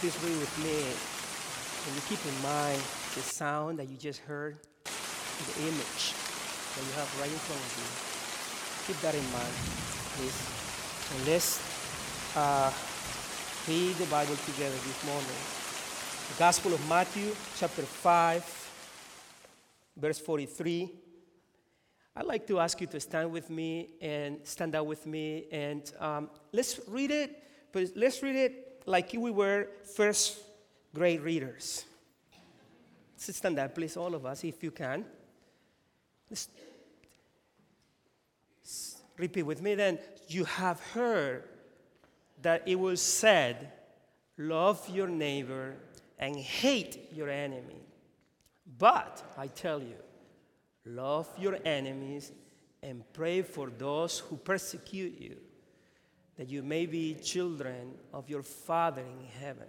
please read with me? And you keep in mind the sound that you just heard, the image that you have right in front of you. Keep that in mind, please. And let's uh, read the Bible together this morning. The Gospel of Matthew, chapter 5, verse 43. I'd like to ask you to stand with me and stand up with me, and um, let's read it, but let's read it like we were first grade readers. Let's stand up, please, all of us, if you can. Let's repeat with me then. You have heard that it was said, Love your neighbor and hate your enemy. But I tell you, love your enemies and pray for those who persecute you that you may be children of your Father in heaven.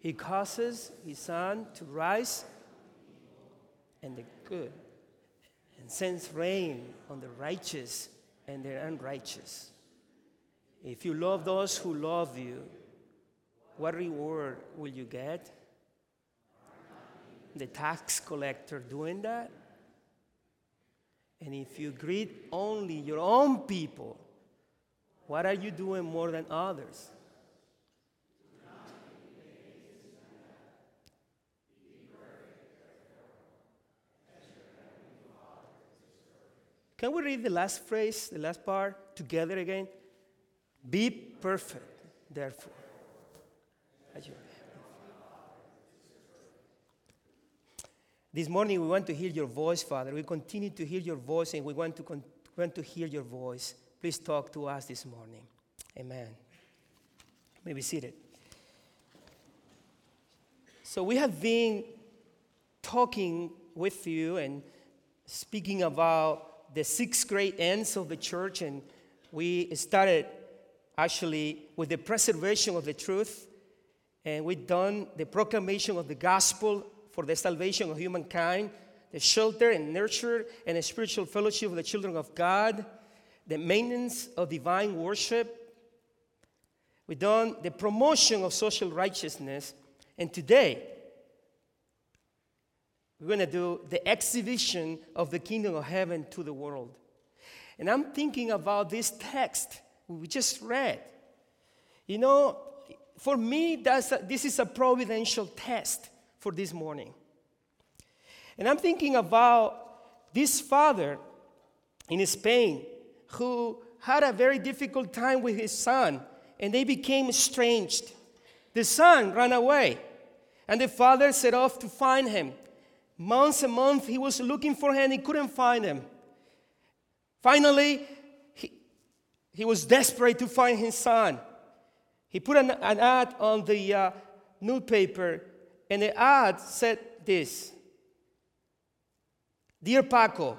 He causes his sun to rise and the good, and sends rain on the righteous and the unrighteous. If you love those who love you, what reward will you get? The tax collector doing that? And if you greet only your own people, what are you doing more than others? Can we read the last phrase, the last part, together again? Be perfect, therefore. This morning we want to hear your voice, Father. We continue to hear your voice and we want to, con- want to hear your voice. Please talk to us this morning. Amen. You may be seated. So, we have been talking with you and speaking about the six great ends of the church, and we started actually with the preservation of the truth, and we've done the proclamation of the gospel for the salvation of humankind, the shelter and nurture and spiritual fellowship of the children of God, the maintenance of divine worship. We've done the promotion of social righteousness. And today, we're going to do the exhibition of the kingdom of heaven to the world. And I'm thinking about this text we just read. You know, for me, that's a, this is a providential test for this morning. And I'm thinking about this father in Spain who had a very difficult time with his son, and they became estranged. The son ran away, and the father set off to find him. Months and months he was looking for him, he couldn't find him. Finally, he, he was desperate to find his son. He put an, an ad on the uh, newspaper and the ad said this Dear Paco,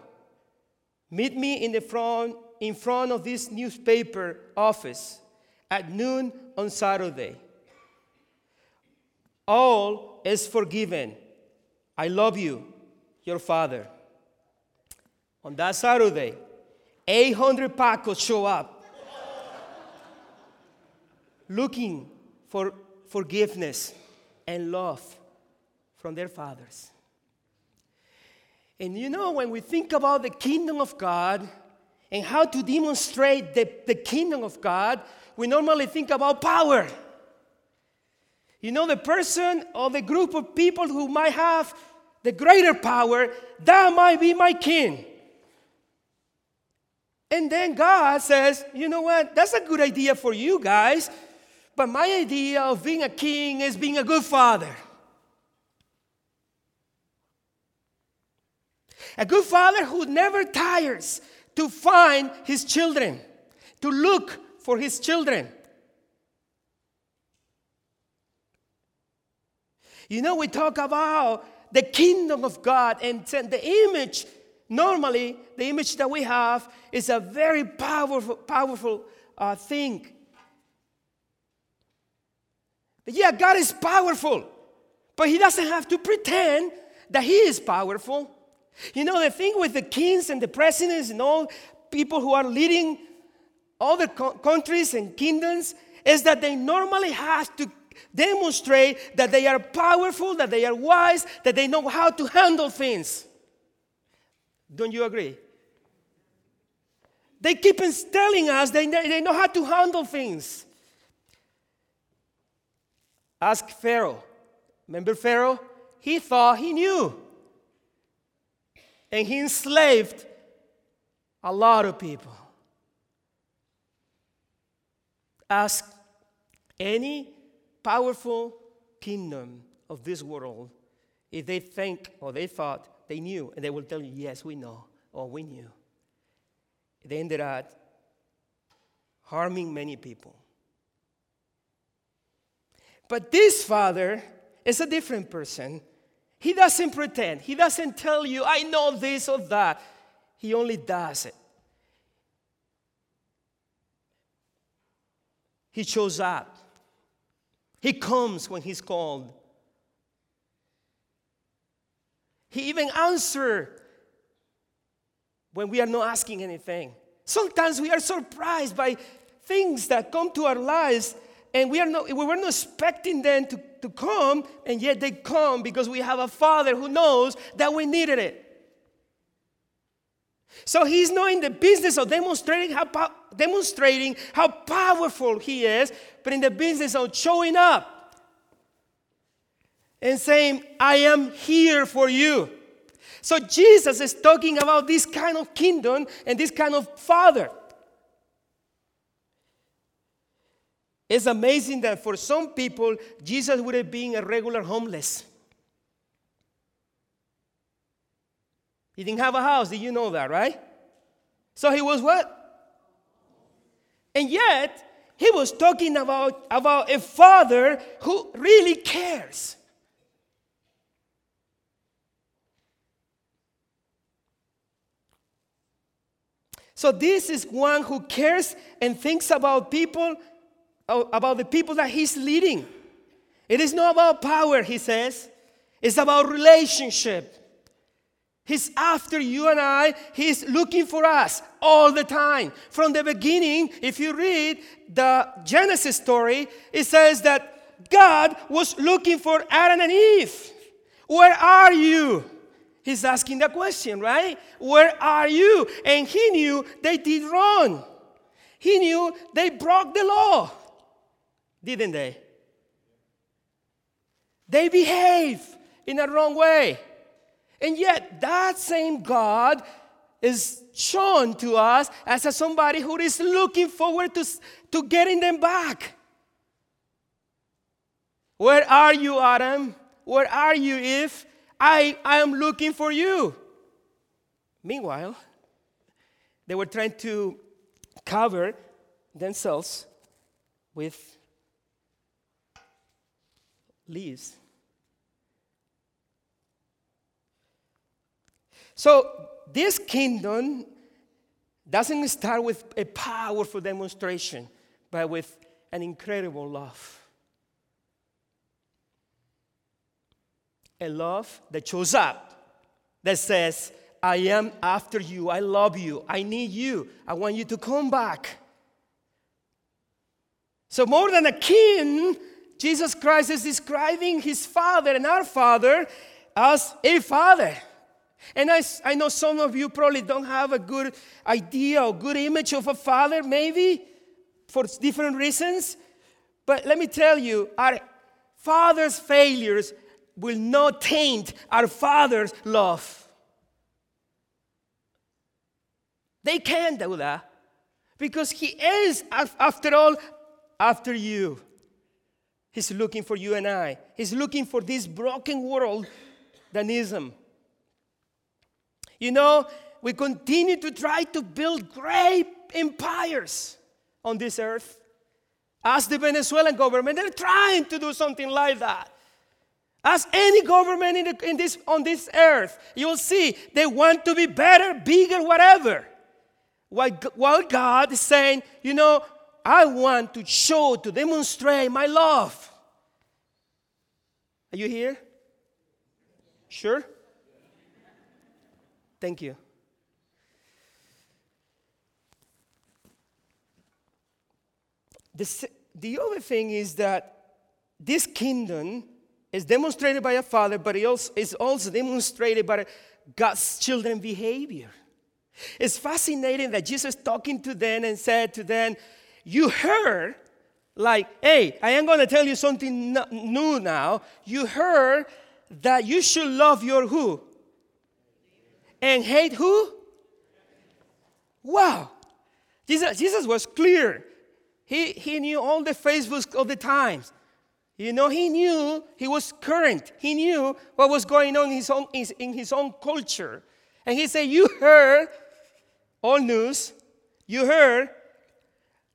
meet me in the front in front of this newspaper office at noon on Saturday. All is forgiven. I love you, your father. On that Saturday, 800 Pacos show up looking for forgiveness and love from their fathers. And you know, when we think about the kingdom of God and how to demonstrate the, the kingdom of God, we normally think about power. You know, the person or the group of people who might have the greater power, that might be my king. And then God says, you know what? That's a good idea for you guys, but my idea of being a king is being a good father. A good father who never tires to find his children, to look for his children. You know, we talk about the kingdom of God and the image. Normally, the image that we have is a very powerful, powerful uh, thing. Yeah, God is powerful, but He doesn't have to pretend that He is powerful. You know, the thing with the kings and the presidents and all people who are leading other co- countries and kingdoms is that they normally have to demonstrate that they are powerful, that they are wise, that they know how to handle things. Don't you agree? They keep telling us they, they know how to handle things. Ask Pharaoh. Remember Pharaoh? He thought he knew. And he enslaved a lot of people. Ask any powerful kingdom of this world if they think or they thought they knew, and they will tell you, yes, we know, or we knew. They ended up harming many people. But this father is a different person. He doesn't pretend, he doesn't tell you, I know this or that. He only does it. He shows up. He comes when he's called. He even answers when we are not asking anything. Sometimes we are surprised by things that come to our lives and we, are not, we were not expecting them to, to come, and yet they come because we have a Father who knows that we needed it. So he's not in the business of demonstrating how, demonstrating how powerful he is, but in the business of showing up and saying, I am here for you. So Jesus is talking about this kind of kingdom and this kind of father. It's amazing that for some people, Jesus would have been a regular homeless. He didn't have a house. Did you know that, right? So he was what? And yet, he was talking about, about a father who really cares. So, this is one who cares and thinks about people, Oh, about the people that he's leading. It is not about power, he says, it's about relationship. He's after you and I. He's looking for us all the time. From the beginning, if you read the Genesis story, it says that God was looking for Adam and Eve. Where are you? He's asking the question, right? Where are you? And he knew they did wrong. He knew they broke the law, didn't they? They behave in a wrong way. And yet, that same God is shown to us as a somebody who is looking forward to, to getting them back. Where are you, Adam? Where are you, Eve? I, I am looking for you. Meanwhile, they were trying to cover themselves with leaves. So, this kingdom doesn't start with a powerful demonstration, but with an incredible love. a love that shows up, that says, I am after you, I love you, I need you, I want you to come back. So, more than a king, Jesus Christ is describing his father and our father as a father. And I, I know some of you probably don't have a good idea or good image of a father, maybe for different reasons. But let me tell you, our father's failures will not taint our Father's love. They can't do that because He is, after all, after you. He's looking for you and I. He's looking for this broken world that needs Him. You know, we continue to try to build great empires on this earth. As the Venezuelan government, they're trying to do something like that. As any government in, the, in this, on this earth, you'll see they want to be better, bigger, whatever. While, while God is saying, you know, I want to show, to demonstrate my love. Are you here? Sure? Thank you. The, the other thing is that this kingdom is demonstrated by a father, but it also, is also demonstrated by God's children behavior. It's fascinating that Jesus talking to them and said to them, You heard, like, hey, I am going to tell you something new now. You heard that you should love your who? And hate who? Wow. Jesus, Jesus was clear. He, he knew all the Facebooks of the times. You know, he knew he was current. He knew what was going on in his own, in his own culture. And he said, You heard all news. You heard,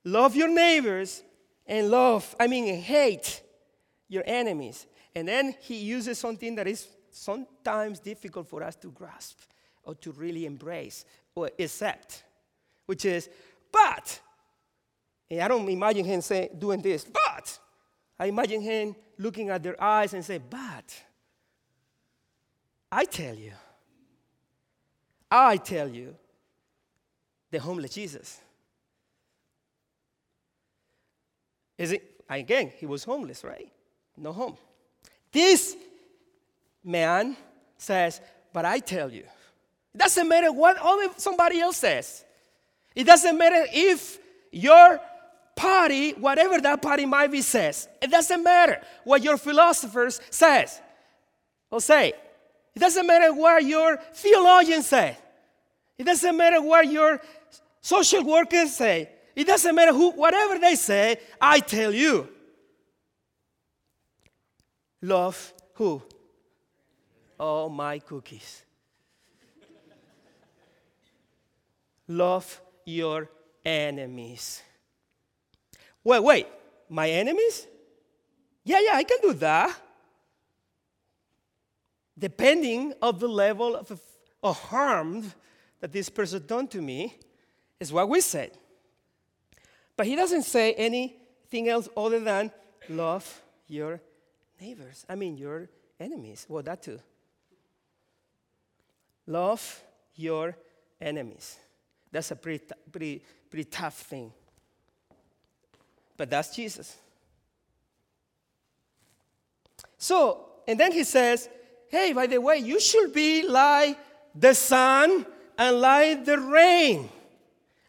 love your neighbors and love, I mean, hate your enemies. And then he uses something that is sometimes difficult for us to grasp or to really embrace or accept, which is, but, and I don't imagine him saying, doing this, but, I imagine him looking at their eyes and say, but, I tell you, I tell you, the homeless Jesus. Is it again, he was homeless, right? No home. This man says, But I tell you, it doesn't matter what only somebody else says. It doesn't matter if your party, whatever that party might be, says. It doesn't matter what your philosophers says or say. It doesn't matter what your theologians say. It doesn't matter what your social workers say. It doesn't matter who, whatever they say, I tell you. Love who? Oh, my cookies. Love your enemies. Wait, wait, my enemies? Yeah, yeah, I can do that. Depending of the level of, of harm that this person done to me, is what we said. But he doesn't say anything else other than love your neighbors. I mean, your enemies. Well, that too. Love your enemies. That's a pretty, pretty, pretty tough thing. But that's Jesus. So, and then he says, hey, by the way, you should be like the sun and like the rain.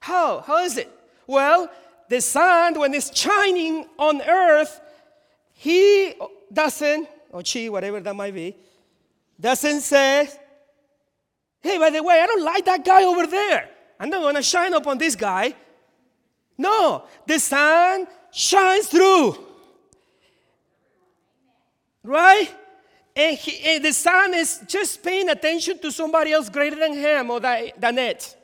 How? How is it? Well, the sun, when it's shining on earth, he doesn't, or she, whatever that might be, doesn't say, hey, by the way, I don't like that guy over there. I'm not going to shine upon this guy. No, the sun shines through. Right? And, he, and, the sun is just paying attention to somebody else greater than him or than it,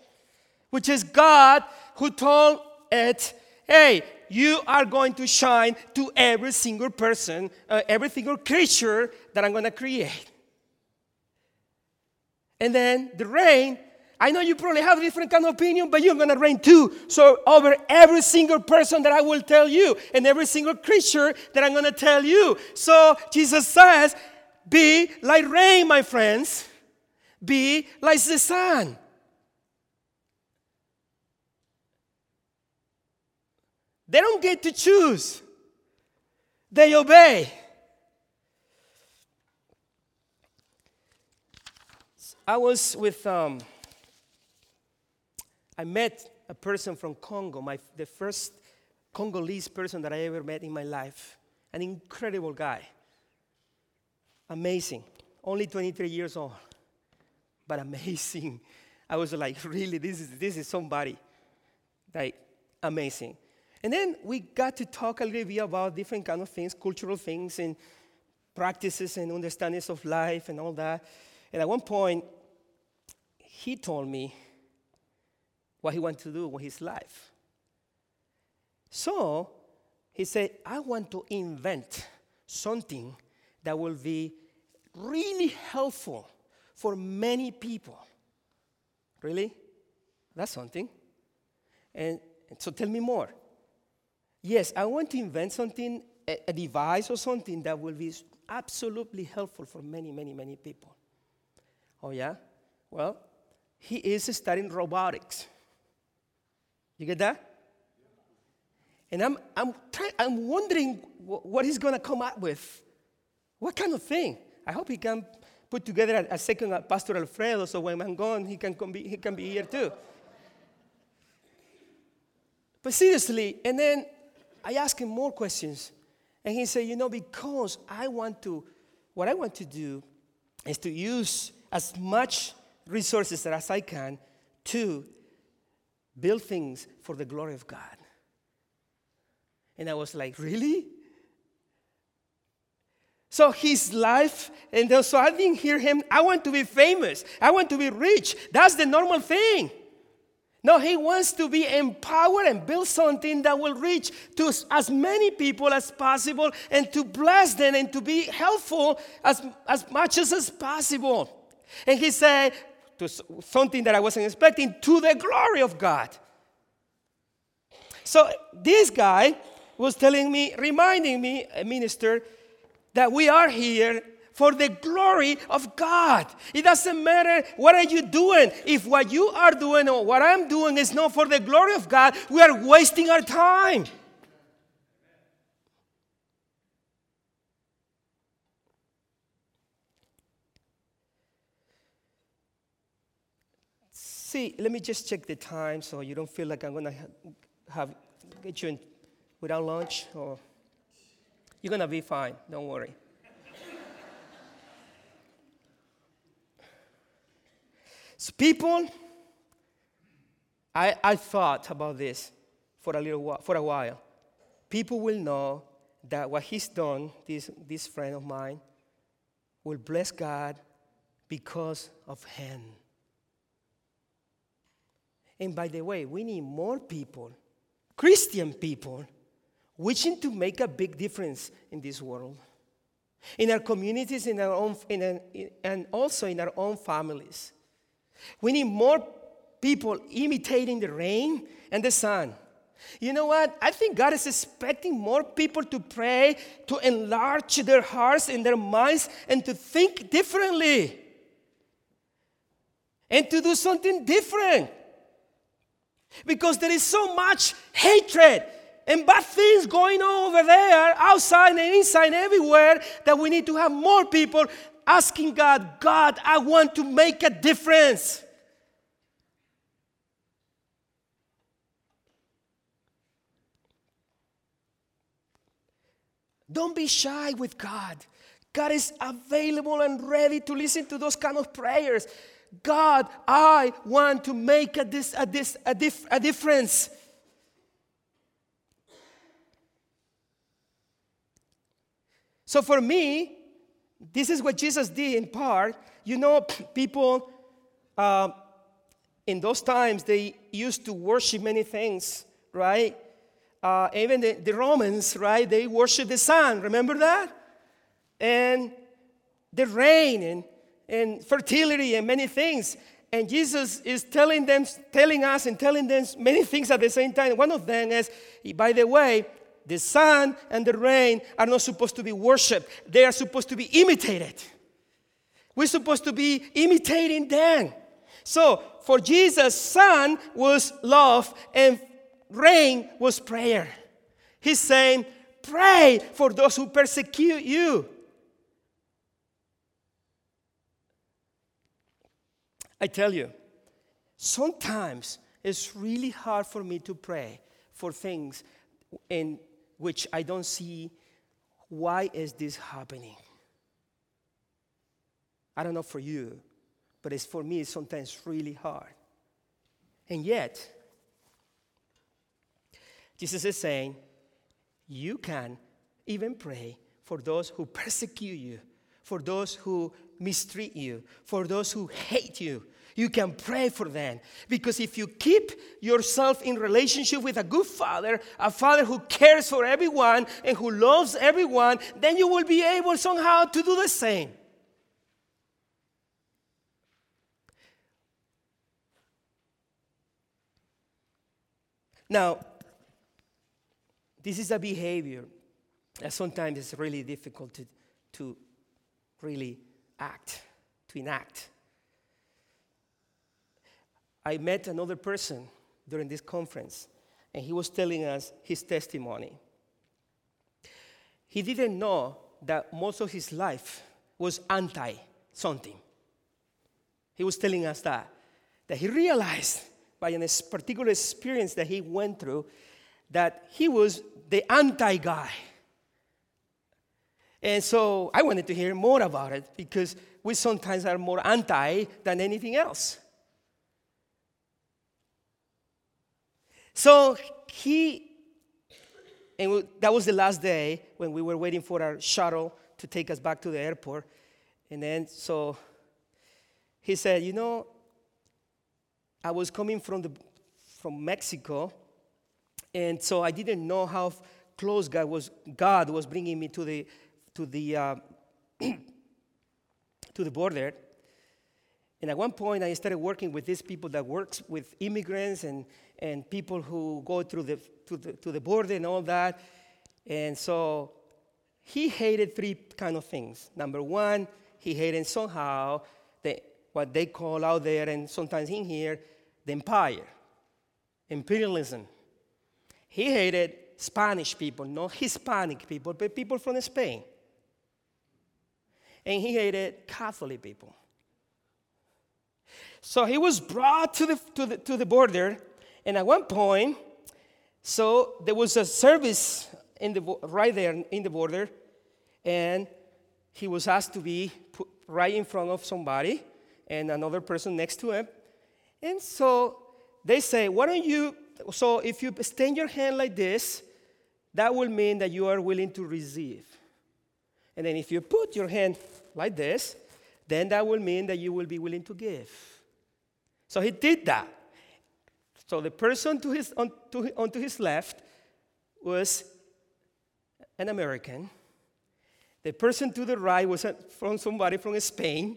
which is God who told it, hey, you are going to shine to every single person, uh, every single creature that I'm going to create. And then the rain I know you probably have a different kind of opinion, but you're going to rain too. So, over every single person that I will tell you, and every single creature that I'm going to tell you. So, Jesus says, Be like rain, my friends. Be like the sun. They don't get to choose, they obey. I was with um, I met a person from Congo, my, the first Congolese person that I ever met in my life. An incredible guy. Amazing. Only 23 years old, but amazing. I was like, really, this is, this is somebody. Like, amazing. And then we got to talk a little bit about different kind of things, cultural things, and practices and understandings of life and all that. And at one point, he told me what he wanted to do with his life. So he said, I want to invent something that will be really helpful for many people. Really? That's something. And, and so tell me more. Yes, I want to invent something, a, a device or something that will be absolutely helpful for many, many, many people. Oh, yeah? Well, he is studying robotics. You get that? And I'm, I'm, try, I'm wondering wh- what he's going to come up with. What kind of thing? I hope he can put together a, a second Pastor Alfredo so when I'm gone, he can, be, he can be here too. But seriously, and then I asked him more questions. And he said, You know, because I want to, what I want to do is to use as much resources as I can to build things for the glory of God. And I was like, Really? So his life, and so I didn't hear him. I want to be famous. I want to be rich. That's the normal thing. No, he wants to be empowered and build something that will reach to as many people as possible and to bless them and to be helpful as, as much as, as possible. And he said, to something that I wasn't expecting, to the glory of God. So this guy was telling me, reminding me, a minister, that we are here for the glory of God. It doesn't matter what are you doing. If what you are doing or what I'm doing is not for the glory of God, we are wasting our time. See, let me just check the time so you don't feel like I'm going to have get you in without lunch or you're going to be fine. Don't worry. So people, I, I thought about this for a little while, for a while. People will know that what he's done, this, this friend of mine, will bless God because of him. And by the way, we need more people, Christian people, wishing to make a big difference in this world, in our communities, in our own, in in, and also in our own families. We need more people imitating the rain and the sun. You know what? I think God is expecting more people to pray, to enlarge their hearts and their minds, and to think differently. And to do something different. Because there is so much hatred and bad things going on over there, outside and inside, everywhere, that we need to have more people asking God, God, I want to make a difference. Don't be shy with God. God is available and ready to listen to those kind of prayers. God, I want to make a, dis, a, dis, a, dif, a difference. So for me, this is what Jesus did in part. You know, people uh, in those times, they used to worship many things, right? Uh, even the, the Romans, right? They worship the sun. Remember that? And the rain and, and fertility and many things. And Jesus is telling them, telling us and telling them many things at the same time. One of them is, by the way, the sun and the rain are not supposed to be worshiped, they are supposed to be imitated. We're supposed to be imitating them. So, for Jesus, sun was love and rain was prayer. He's saying, Pray for those who persecute you. I tell you, sometimes it's really hard for me to pray for things in which I don't see why is this happening. I don't know for you, but it's for me it's sometimes really hard. And yet, Jesus is saying, you can even pray for those who persecute you, for those who mistreat you, for those who hate you, you can pray for them. Because if you keep yourself in relationship with a good father, a father who cares for everyone and who loves everyone, then you will be able somehow to do the same. Now, this is a behavior that sometimes is really difficult to, to really act, to enact. I met another person during this conference, and he was telling us his testimony. He didn't know that most of his life was anti something. He was telling us that, that he realized by a particular experience that he went through that he was the anti guy. And so I wanted to hear more about it because we sometimes are more anti than anything else. So he, and that was the last day when we were waiting for our shuttle to take us back to the airport. And then, so he said, You know, I was coming from, the, from Mexico, and so I didn't know how close God was, God was bringing me to the, to the, uh, to the border. And at one point, I started working with these people that works with immigrants and, and people who go through the, to, the, to the border and all that. And so he hated three kind of things. Number one, he hated somehow the, what they call out there and sometimes in here the empire, imperialism. He hated Spanish people, not Hispanic people, but people from Spain. And he hated Catholic people. So he was brought to the, to the, to the border, and at one point, so there was a service in the, right there in the border, and he was asked to be put right in front of somebody and another person next to him. And so they say, Why don't you? So if you extend your hand like this, that will mean that you are willing to receive. And then if you put your hand like this, then that will mean that you will be willing to give. So he did that. So the person to his, on, to, on to his left was an American. The person to the right was from somebody from Spain.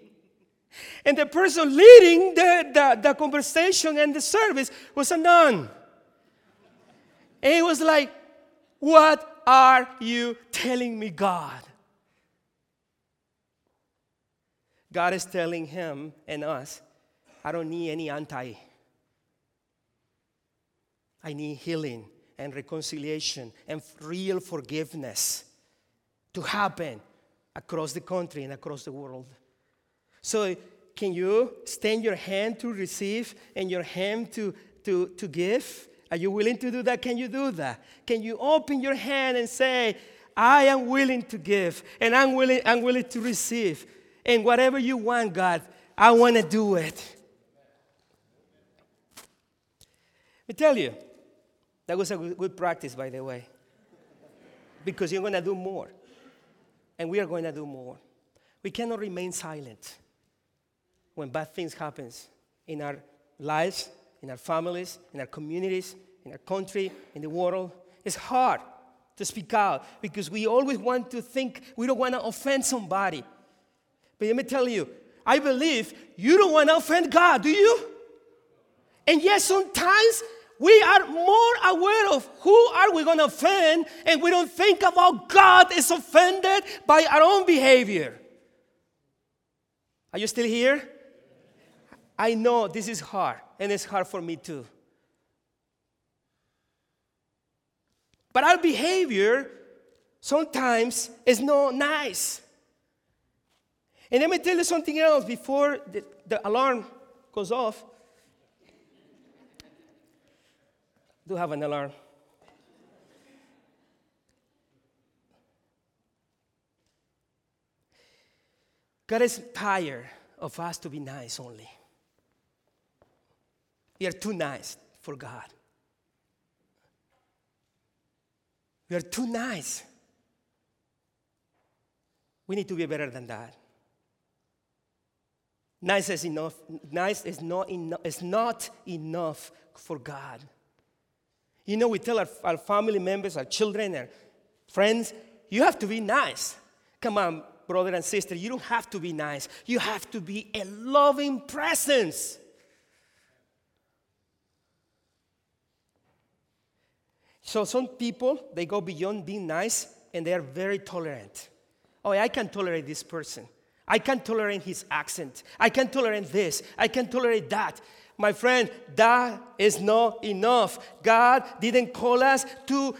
And the person leading the, the, the conversation and the service was a nun. And it was like, What are you telling me, God? God is telling him and us, I don't need any anti. I need healing and reconciliation and real forgiveness to happen across the country and across the world. So, can you extend your hand to receive and your hand to, to, to give? Are you willing to do that? Can you do that? Can you open your hand and say, I am willing to give and I'm willing, I'm willing to receive? And whatever you want, God, I want to do it. Let me tell you, that was a good practice, by the way, because you're going to do more. And we are going to do more. We cannot remain silent when bad things happen in our lives, in our families, in our communities, in our country, in the world. It's hard to speak out because we always want to think we don't want to offend somebody. But let me tell you, I believe you don't want to offend God, do you? And yes, sometimes we are more aware of who are we going to offend and we don't think about God is offended by our own behavior. Are you still here? I know this is hard, and it's hard for me too. But our behavior sometimes is not nice. And let me tell you something else before the, the alarm goes off. I do have an alarm. God is tired of us to be nice only. We are too nice for God. We are too nice. We need to be better than that. Nice is enough. Nice is not. Is not enough for God. You know, we tell our, our family members, our children, our friends, you have to be nice. Come on, brother and sister, you don't have to be nice. You have to be a loving presence. So some people, they go beyond being nice and they are very tolerant. Oh, I can tolerate this person. I can tolerate his accent. I can tolerate this. I can tolerate that. My friend, that is not enough. God didn't call us to,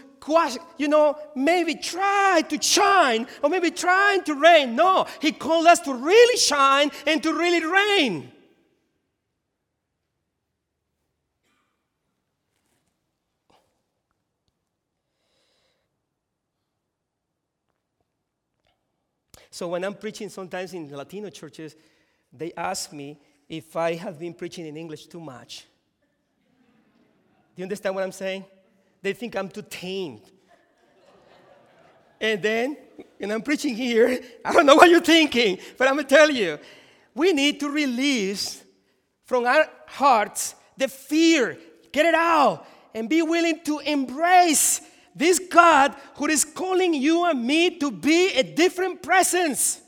you know, maybe try to shine or maybe trying to rain. No, He called us to really shine and to really rain. So when I'm preaching sometimes in Latino churches, they ask me if I have been preaching in English too much. Do you understand what I'm saying? They think I'm too tamed. and then, and I'm preaching here, I don't know what you're thinking, but I'm gonna tell you, we need to release from our hearts the fear, get it out, and be willing to embrace this God who is calling you and me to be a different presence,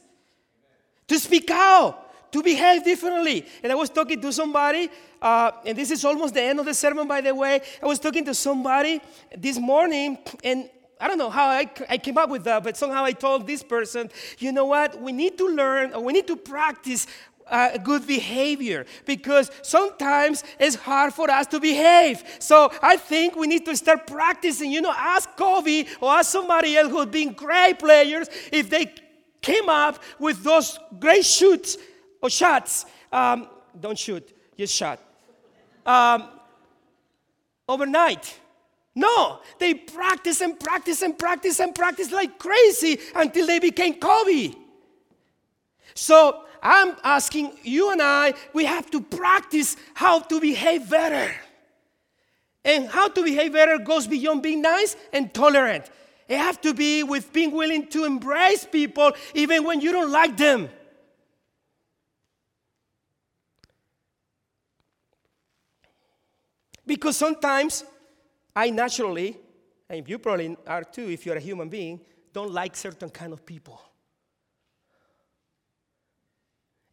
to speak out, to behave differently. And I was talking to somebody, uh, and this is almost the end of the sermon, by the way. I was talking to somebody this morning, and I don't know how I, I came up with that, but somehow I told this person, you know what? We need to learn, or we need to practice uh, good behavior because sometimes it's hard for us to behave. So I think we need to start practicing. You know, ask Kobe or ask somebody else who's been great players if they came up with those great shoots or shots. Um, don't shoot, just shot. Um, overnight. No, they practice and practice and practice and practice like crazy until they became Kobe. So I'm asking you and I, we have to practice how to behave better. And how to behave better goes beyond being nice and tolerant. It has to be with being willing to embrace people even when you don't like them. Because sometimes I naturally, and you probably are too if you're a human being, don't like certain kind of people.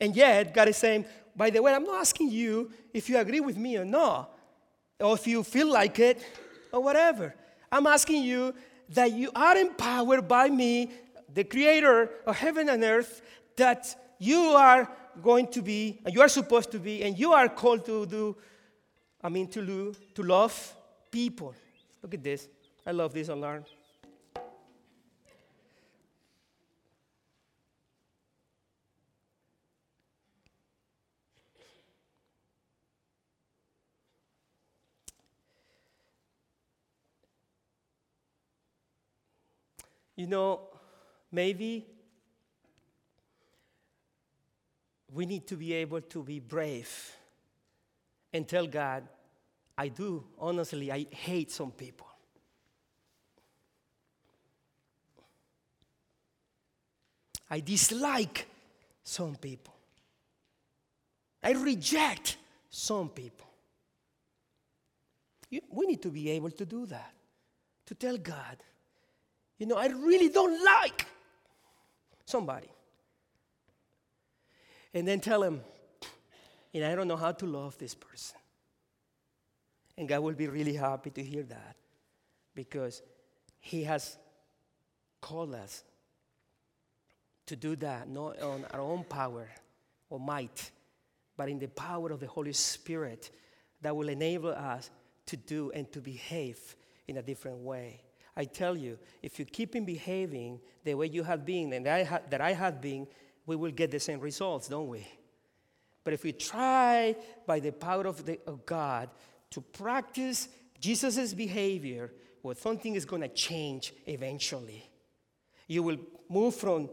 And yet, God is saying, by the way, I'm not asking you if you agree with me or not, or if you feel like it, or whatever. I'm asking you that you are empowered by me, the creator of heaven and earth, that you are going to be, and you are supposed to be, and you are called to do, I mean, to, do, to love people. Look at this. I love this alarm. You know, maybe we need to be able to be brave and tell God, I do, honestly, I hate some people. I dislike some people. I reject some people. You, we need to be able to do that, to tell God, you know, I really don't like somebody. And then tell him, and I don't know how to love this person. And God will be really happy to hear that because He has called us to do that, not on our own power or might, but in the power of the Holy Spirit that will enable us to do and to behave in a different way. I tell you, if you keep in behaving the way you have been and I ha- that I have been, we will get the same results, don't we? But if we try by the power of, the, of God to practice Jesus' behavior, well, something is going to change eventually. You will move from,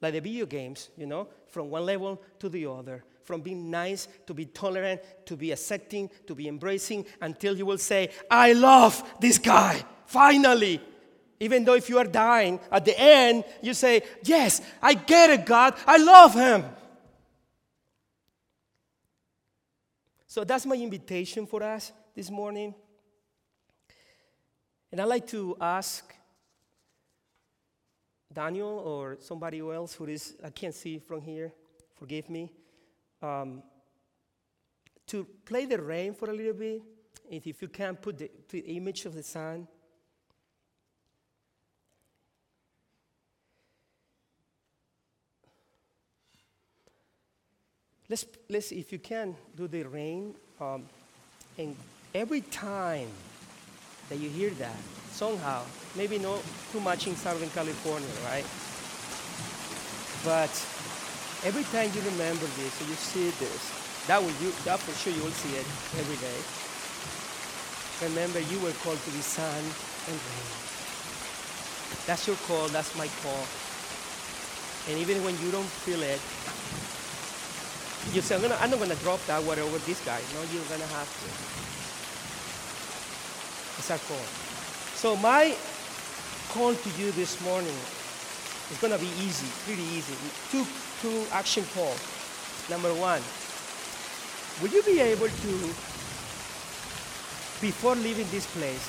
like the video games, you know, from one level to the other, from being nice to be tolerant, to be accepting, to be embracing, until you will say, I love this guy. Finally, even though if you are dying, at the end, you say, Yes, I get it, God. I love him. So that's my invitation for us this morning. And I'd like to ask Daniel or somebody else who is, I can't see from here, forgive me, um, to play the rain for a little bit. If, if you can, put the, put the image of the sun. Let's, let's, if you can, do the rain Um, and every time that you hear that, somehow, maybe not too much in Southern California, right? But every time you remember this or you see this, that will you that for sure you will see it every day. Remember you were called to be sun and rain. That's your call, that's my call. And even when you don't feel it, you say, I'm, gonna, I'm not going to drop that water over this guy. No, you're going to have to. It's our call. So my call to you this morning is going to be easy, pretty easy. Two, two action calls. Number one, will you be able to, before leaving this place,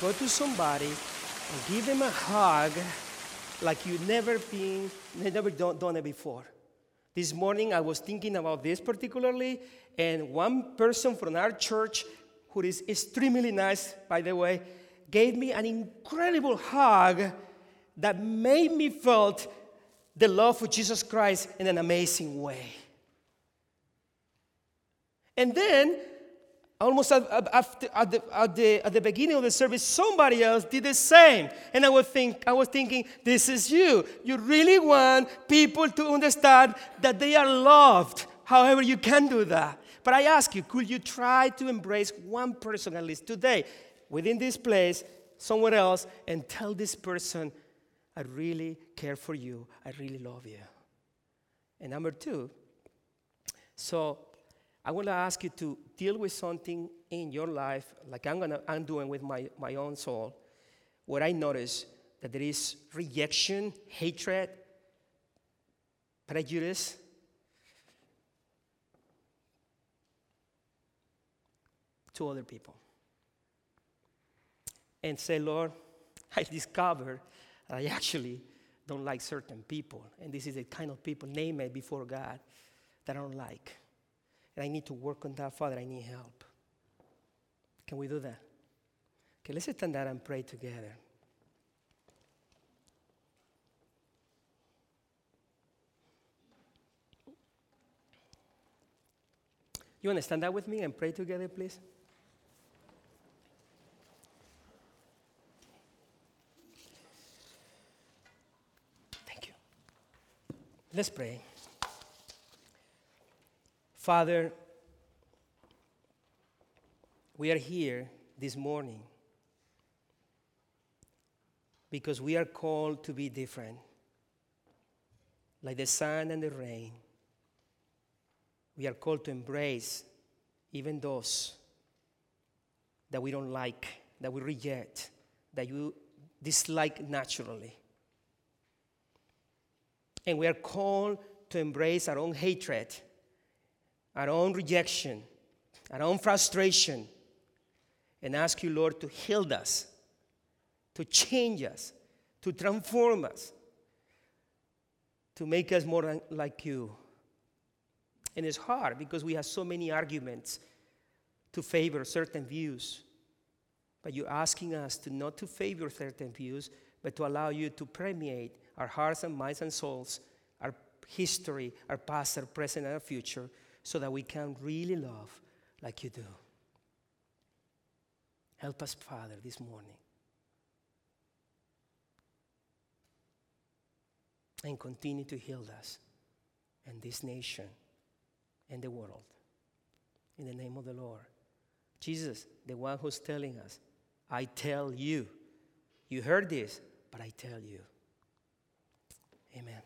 go to somebody and give them a hug like you've never been, never done, done it before? This morning I was thinking about this particularly, and one person from our church, who is extremely nice, by the way, gave me an incredible hug that made me felt the love of Jesus Christ in an amazing way. And then almost at, at, at, the, at, the, at the beginning of the service, somebody else did the same. And I was, think, I was thinking, this is you. You really want people to understand that they are loved. However, you can do that. But I ask you, could you try to embrace one person at least today, within this place, somewhere else, and tell this person, I really care for you. I really love you. And number two, so I want to ask you to deal with something in your life, like I'm, gonna, I'm doing with my, my own soul, where I notice that there is rejection, hatred, prejudice. To other people. And say, Lord, I discovered I actually don't like certain people. And this is the kind of people, name it before God, that I don't like. And I need to work on that. Father, I need help. Can we do that? Okay, let's stand up and pray together. You want to stand up with me and pray together, please? Thank you. Let's pray. Father, we are here this morning because we are called to be different, like the sun and the rain. We are called to embrace even those that we don't like, that we reject, that you dislike naturally. And we are called to embrace our own hatred our own rejection, our own frustration, and ask you, Lord, to heal us, to change us, to transform us, to make us more like you. And it's hard because we have so many arguments to favor certain views. But you're asking us to not to favor certain views, but to allow you to permeate our hearts and minds and souls, our history, our past, our present, and our future, so that we can really love like you do. Help us, Father, this morning. And continue to heal us and this nation and the world. In the name of the Lord. Jesus, the one who's telling us, I tell you. You heard this, but I tell you. Amen.